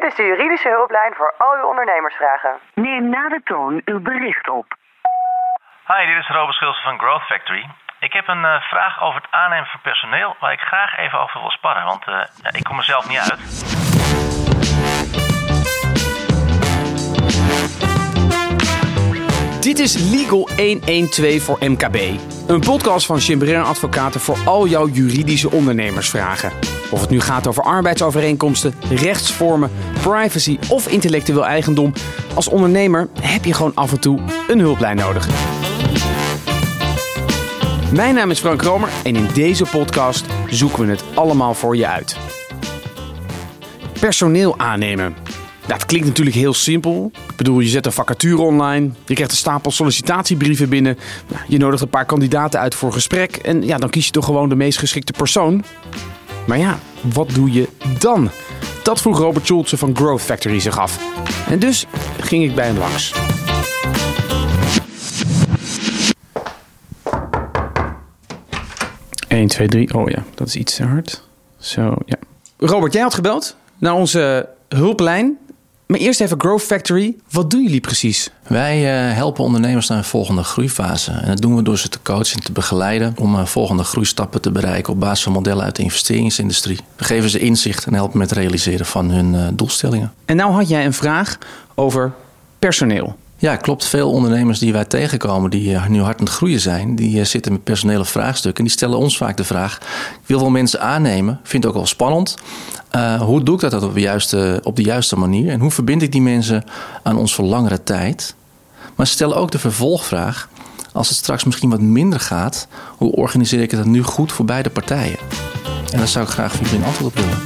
Dit is de juridische hulplijn voor al uw ondernemersvragen. Neem na de toon uw bericht op. Hi, dit is Robert Schilsen van Growth Factory. Ik heb een uh, vraag over het aannemen van personeel waar ik graag even over wil sparren, want uh, ja, ik kom er zelf niet uit. Dit is Legal 112 voor MKB. Een podcast van Chimbrer Advocaten voor al jouw juridische ondernemersvragen. Of het nu gaat over arbeidsovereenkomsten, rechtsvormen, privacy of intellectueel eigendom. Als ondernemer heb je gewoon af en toe een hulplijn nodig. Mijn naam is Frank Kromer en in deze podcast zoeken we het allemaal voor je uit. Personeel aannemen. Dat klinkt natuurlijk heel simpel. Ik bedoel, je zet een vacature online, je krijgt een stapel sollicitatiebrieven binnen, je nodigt een paar kandidaten uit voor gesprek en ja, dan kies je toch gewoon de meest geschikte persoon. Maar ja, wat doe je dan? Dat vroeg Robert Schulze van Growth Factory zich af. En dus ging ik bij hem langs. Eén, twee, drie. Oh ja, dat is iets te hard. Zo, ja. Robert, jij had gebeld naar onze hulplijn. Maar eerst even Growth Factory. Wat doen jullie precies? Wij uh, helpen ondernemers naar een volgende groeifase. En dat doen we door ze te coachen en te begeleiden om uh, volgende groeistappen te bereiken op basis van modellen uit de investeringsindustrie. We geven ze inzicht en helpen met het realiseren van hun uh, doelstellingen. En nou had jij een vraag over personeel. Ja, klopt. Veel ondernemers die wij tegenkomen, die nu hard aan het groeien zijn, die zitten met personele vraagstukken. En die stellen ons vaak de vraag: ik wil wel mensen aannemen, vind het ook wel spannend. Uh, hoe doe ik dat op de, juiste, op de juiste manier? En hoe verbind ik die mensen aan ons voor langere tijd? Maar stellen ook de vervolgvraag: als het straks misschien wat minder gaat, hoe organiseer ik het nu goed voor beide partijen? En daar zou ik graag van jullie een antwoord op willen.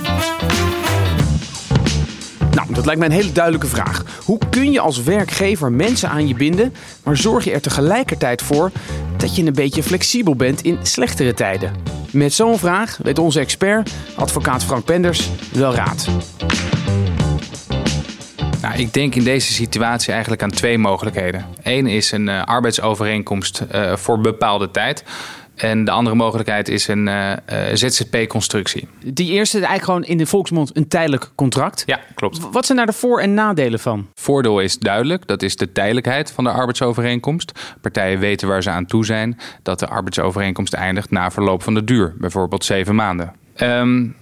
Nou, dat lijkt mij een hele duidelijke vraag. Hoe kun je als werkgever mensen aan je binden, maar zorg je er tegelijkertijd voor dat je een beetje flexibel bent in slechtere tijden? Met zo'n vraag weet onze expert, advocaat Frank Penders, wel raad. Nou, ik denk in deze situatie eigenlijk aan twee mogelijkheden. Eén is een uh, arbeidsovereenkomst uh, voor bepaalde tijd. En de andere mogelijkheid is een uh, ZZP-constructie. Die eerste is eigenlijk gewoon in de volksmond een tijdelijk contract. Ja, klopt. Wat zijn daar de voor- en nadelen van? Voordeel is duidelijk. Dat is de tijdelijkheid van de arbeidsovereenkomst. Partijen weten waar ze aan toe zijn. Dat de arbeidsovereenkomst eindigt na verloop van de duur. Bijvoorbeeld zeven maanden. Um,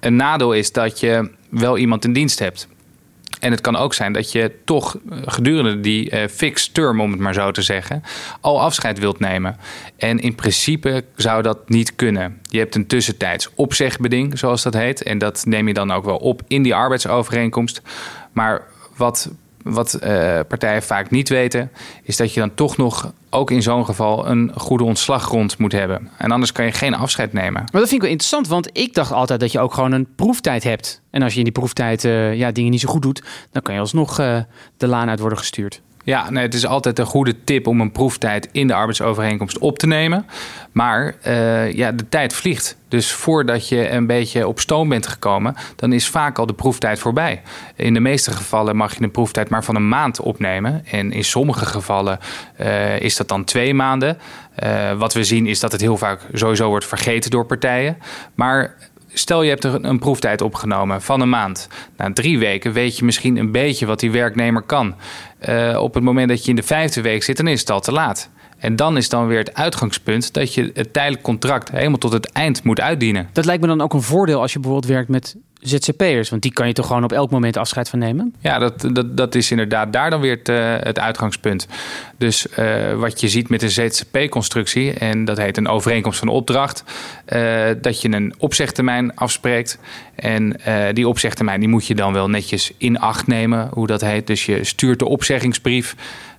een nadeel is dat je wel iemand in dienst hebt. En het kan ook zijn dat je toch gedurende die uh, fixed term, om het maar zo te zeggen, al afscheid wilt nemen. En in principe zou dat niet kunnen. Je hebt een tussentijds opzegbeding, zoals dat heet. En dat neem je dan ook wel op in die arbeidsovereenkomst. Maar wat wat uh, partijen vaak niet weten, is dat je dan toch nog ook in zo'n geval een goede ontslaggrond moet hebben. En anders kan je geen afscheid nemen. Maar dat vind ik wel interessant, want ik dacht altijd dat je ook gewoon een proeftijd hebt. En als je in die proeftijd uh, ja, dingen niet zo goed doet, dan kan je alsnog uh, de laan uit worden gestuurd. Ja, nee, het is altijd een goede tip om een proeftijd in de arbeidsovereenkomst op te nemen. Maar uh, ja, de tijd vliegt. Dus voordat je een beetje op stoom bent gekomen, dan is vaak al de proeftijd voorbij. In de meeste gevallen mag je een proeftijd maar van een maand opnemen. En in sommige gevallen uh, is dat dan twee maanden. Uh, wat we zien is dat het heel vaak sowieso wordt vergeten door partijen. Maar stel je hebt er een proeftijd opgenomen van een maand. Na drie weken weet je misschien een beetje wat die werknemer kan. Uh, op het moment dat je in de vijfde week zit, dan is het al te laat. En dan is dan weer het uitgangspunt dat je het tijdelijk contract helemaal tot het eind moet uitdienen. Dat lijkt me dan ook een voordeel als je bijvoorbeeld werkt met ZZP'ers? Want die kan je toch gewoon op elk moment afscheid van nemen? Ja, dat, dat, dat is inderdaad daar dan weer het, het uitgangspunt. Dus uh, wat je ziet met een ZZP-constructie, en dat heet een overeenkomst van opdracht, uh, dat je een opzegtermijn afspreekt. En die opzegtermijn die moet je dan wel netjes in acht nemen, hoe dat heet. Dus je stuurt de opzeggingsbrief.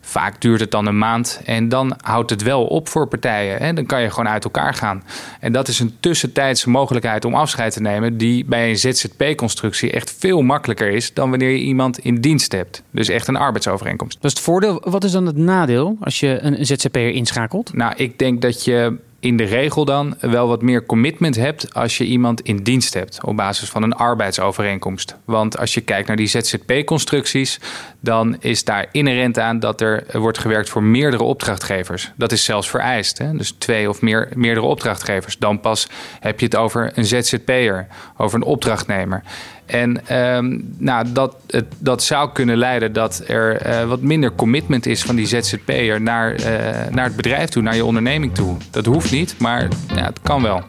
Vaak duurt het dan een maand en dan houdt het wel op voor partijen. Hè? Dan kan je gewoon uit elkaar gaan. En dat is een tussentijdse mogelijkheid om afscheid te nemen, die bij een ZZP-constructie echt veel makkelijker is dan wanneer je iemand in dienst hebt. Dus echt een arbeidsovereenkomst. Dat is het voordeel. Wat is dan het nadeel als je een ZZP'er inschakelt? Nou, ik denk dat je in de regel dan wel wat meer commitment hebt als je iemand in dienst hebt op basis van een arbeidsovereenkomst. Want als je kijkt naar die ZZP-constructies, dan is daar inherent aan dat er wordt gewerkt voor meerdere opdrachtgevers. Dat is zelfs vereist. Hè? Dus twee of meer, meerdere opdrachtgevers. Dan pas heb je het over een ZZP'er, over een opdrachtnemer. En ehm, nou, dat, het, dat zou kunnen leiden dat er eh, wat minder commitment is van die ZZP'er naar, eh, naar het bedrijf toe, naar je onderneming toe. Dat hoeft niet, maar ja, het kan wel.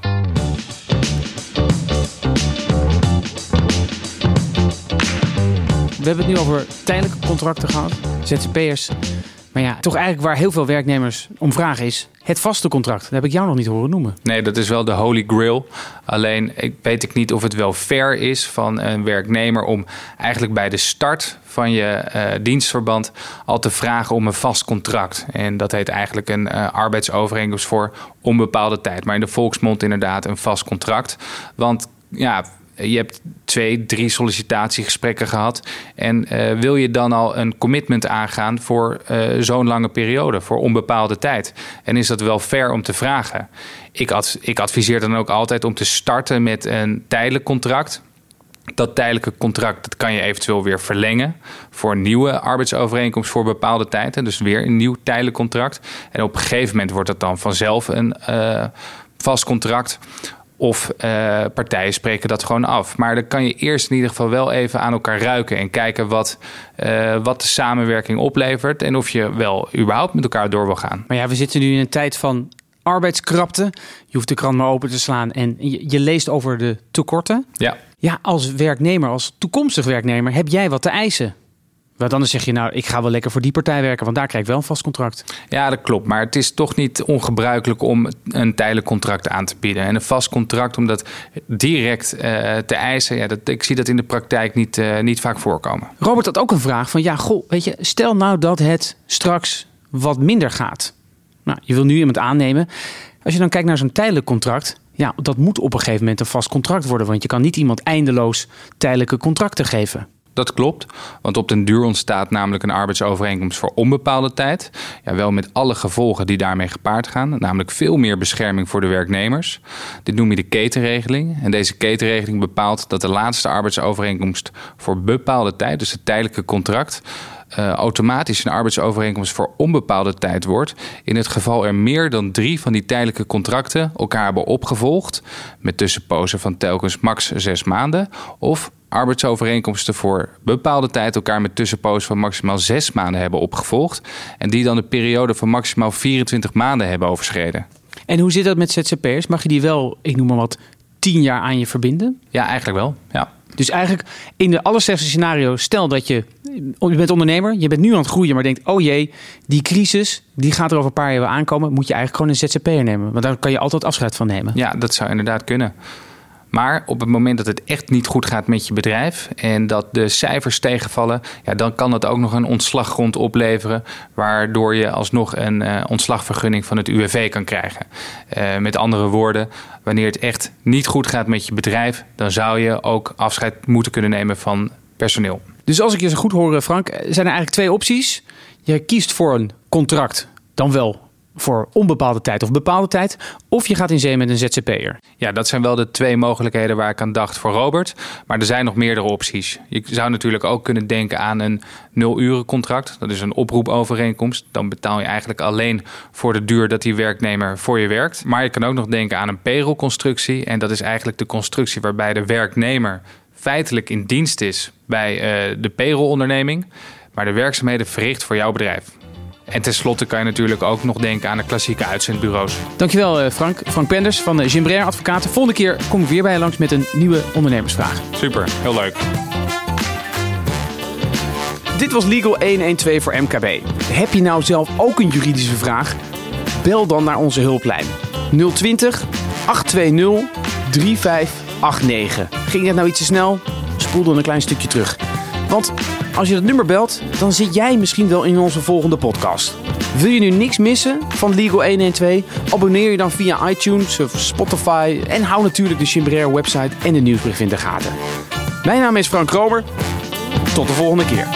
We hebben het nu over tijdelijke contracten gehad, ZZP'ers. Maar ja, toch eigenlijk waar heel veel werknemers om vragen is het vaste contract. Dat heb ik jou nog niet horen noemen. Nee, dat is wel de holy grail. Alleen ik weet ik niet of het wel fair is van een werknemer om eigenlijk bij de start van je uh, dienstverband al te vragen om een vast contract. En dat heet eigenlijk een uh, arbeidsovereenkomst voor onbepaalde tijd. Maar in de volksmond inderdaad een vast contract. Want ja, je hebt twee, drie sollicitatiegesprekken gehad. En uh, wil je dan al een commitment aangaan voor uh, zo'n lange periode, voor onbepaalde tijd? En is dat wel fair om te vragen? Ik, ik adviseer dan ook altijd om te starten met een tijdelijk contract. Dat tijdelijke contract dat kan je eventueel weer verlengen voor een nieuwe arbeidsovereenkomst voor bepaalde tijd. Dus weer een nieuw tijdelijk contract. En op een gegeven moment wordt dat dan vanzelf een vast contract. Of uh, partijen spreken dat gewoon af. Maar dan kan je eerst in ieder geval wel even aan elkaar ruiken en kijken wat, uh, wat de samenwerking oplevert. En of je wel überhaupt met elkaar door wil gaan. Maar ja, we zitten nu in een tijd van arbeidskrapte. Je hoeft de krant maar open te slaan en je, je leest over de tekorten. Ja. Ja, als werknemer, als toekomstig werknemer, heb jij wat te eisen? Maar dan zeg je, nou, ik ga wel lekker voor die partij werken, want daar krijg ik wel een vast contract. Ja, dat klopt. Maar het is toch niet ongebruikelijk om een tijdelijk contract aan te bieden. En een vast contract, om dat direct uh, te eisen, ja, dat, ik zie dat in de praktijk niet, uh, niet vaak voorkomen. Robert had ook een vraag van, ja, goh, weet je, stel nou dat het straks wat minder gaat. Nou, je wil nu iemand aannemen. Als je dan kijkt naar zo'n tijdelijk contract, ja, dat moet op een gegeven moment een vast contract worden. Want je kan niet iemand eindeloos tijdelijke contracten geven. Dat klopt, want op den duur ontstaat namelijk een arbeidsovereenkomst voor onbepaalde tijd. Ja, wel met alle gevolgen die daarmee gepaard gaan, namelijk veel meer bescherming voor de werknemers. Dit noem je de ketenregeling. En deze ketenregeling bepaalt dat de laatste arbeidsovereenkomst voor bepaalde tijd, dus het tijdelijke contract, uh, automatisch een arbeidsovereenkomst voor onbepaalde tijd wordt. In het geval er meer dan drie van die tijdelijke contracten elkaar hebben opgevolgd. Met tussenpozen van telkens max zes maanden. Of arbeidsovereenkomsten voor bepaalde tijd elkaar met tussenpozen van maximaal zes maanden hebben opgevolgd. En die dan de periode van maximaal 24 maanden hebben overschreden. En hoe zit dat met ZZP'ers? Mag je die wel, ik noem maar wat, tien jaar aan je verbinden? Ja, eigenlijk wel. Ja. Dus eigenlijk in de allerslechtste scenario, stel dat je, je bent ondernemer, je bent nu aan het groeien, maar denkt, oh jee, die crisis, die gaat er over een paar jaar aankomen, moet je eigenlijk gewoon een ZZP'er nemen. Want daar kan je altijd afscheid van nemen. Ja, dat zou inderdaad kunnen. Maar op het moment dat het echt niet goed gaat met je bedrijf en dat de cijfers tegenvallen, ja, dan kan dat ook nog een ontslaggrond opleveren, waardoor je alsnog een uh, ontslagvergunning van het UWV kan krijgen. Uh, met andere woorden, wanneer het echt niet goed gaat met je bedrijf, dan zou je ook afscheid moeten kunnen nemen van personeel. Dus als ik je zo goed hoor, Frank, zijn er eigenlijk twee opties. Je kiest voor een contract, dan wel voor onbepaalde tijd of bepaalde tijd. Of je gaat in zee met een ZZP'er. Ja, dat zijn wel de twee mogelijkheden waar ik aan dacht voor Robert. Maar er zijn nog meerdere opties. Je zou natuurlijk ook kunnen denken aan een nul-uren contract. Dat is een oproepovereenkomst. Dan betaal je eigenlijk alleen voor de duur dat die werknemer voor je werkt. Maar je kan ook nog denken aan een payroll-constructie. En dat is eigenlijk de constructie waarbij de werknemer feitelijk in dienst is bij uh, de payroll-onderneming. Maar de werkzaamheden verricht voor jouw bedrijf. En tenslotte kan je natuurlijk ook nog denken aan de klassieke uitzendbureaus. Dankjewel Frank. Frank Penders van de Gimbrair Advocaten. Volgende keer kom ik weer bij je langs met een nieuwe ondernemersvraag. Super, heel leuk. Dit was Legal 112 voor MKB. Heb je nou zelf ook een juridische vraag? Bel dan naar onze hulplijn 020 820 3589. Ging dat nou iets te snel? Spoel dan een klein stukje terug. Want als je dat nummer belt, dan zit jij misschien wel in onze volgende podcast. Wil je nu niks missen van Legal 112? Abonneer je dan via iTunes of Spotify en hou natuurlijk de Chimbraire website en de nieuwsbrief in de gaten. Mijn naam is Frank Kromer. Tot de volgende keer.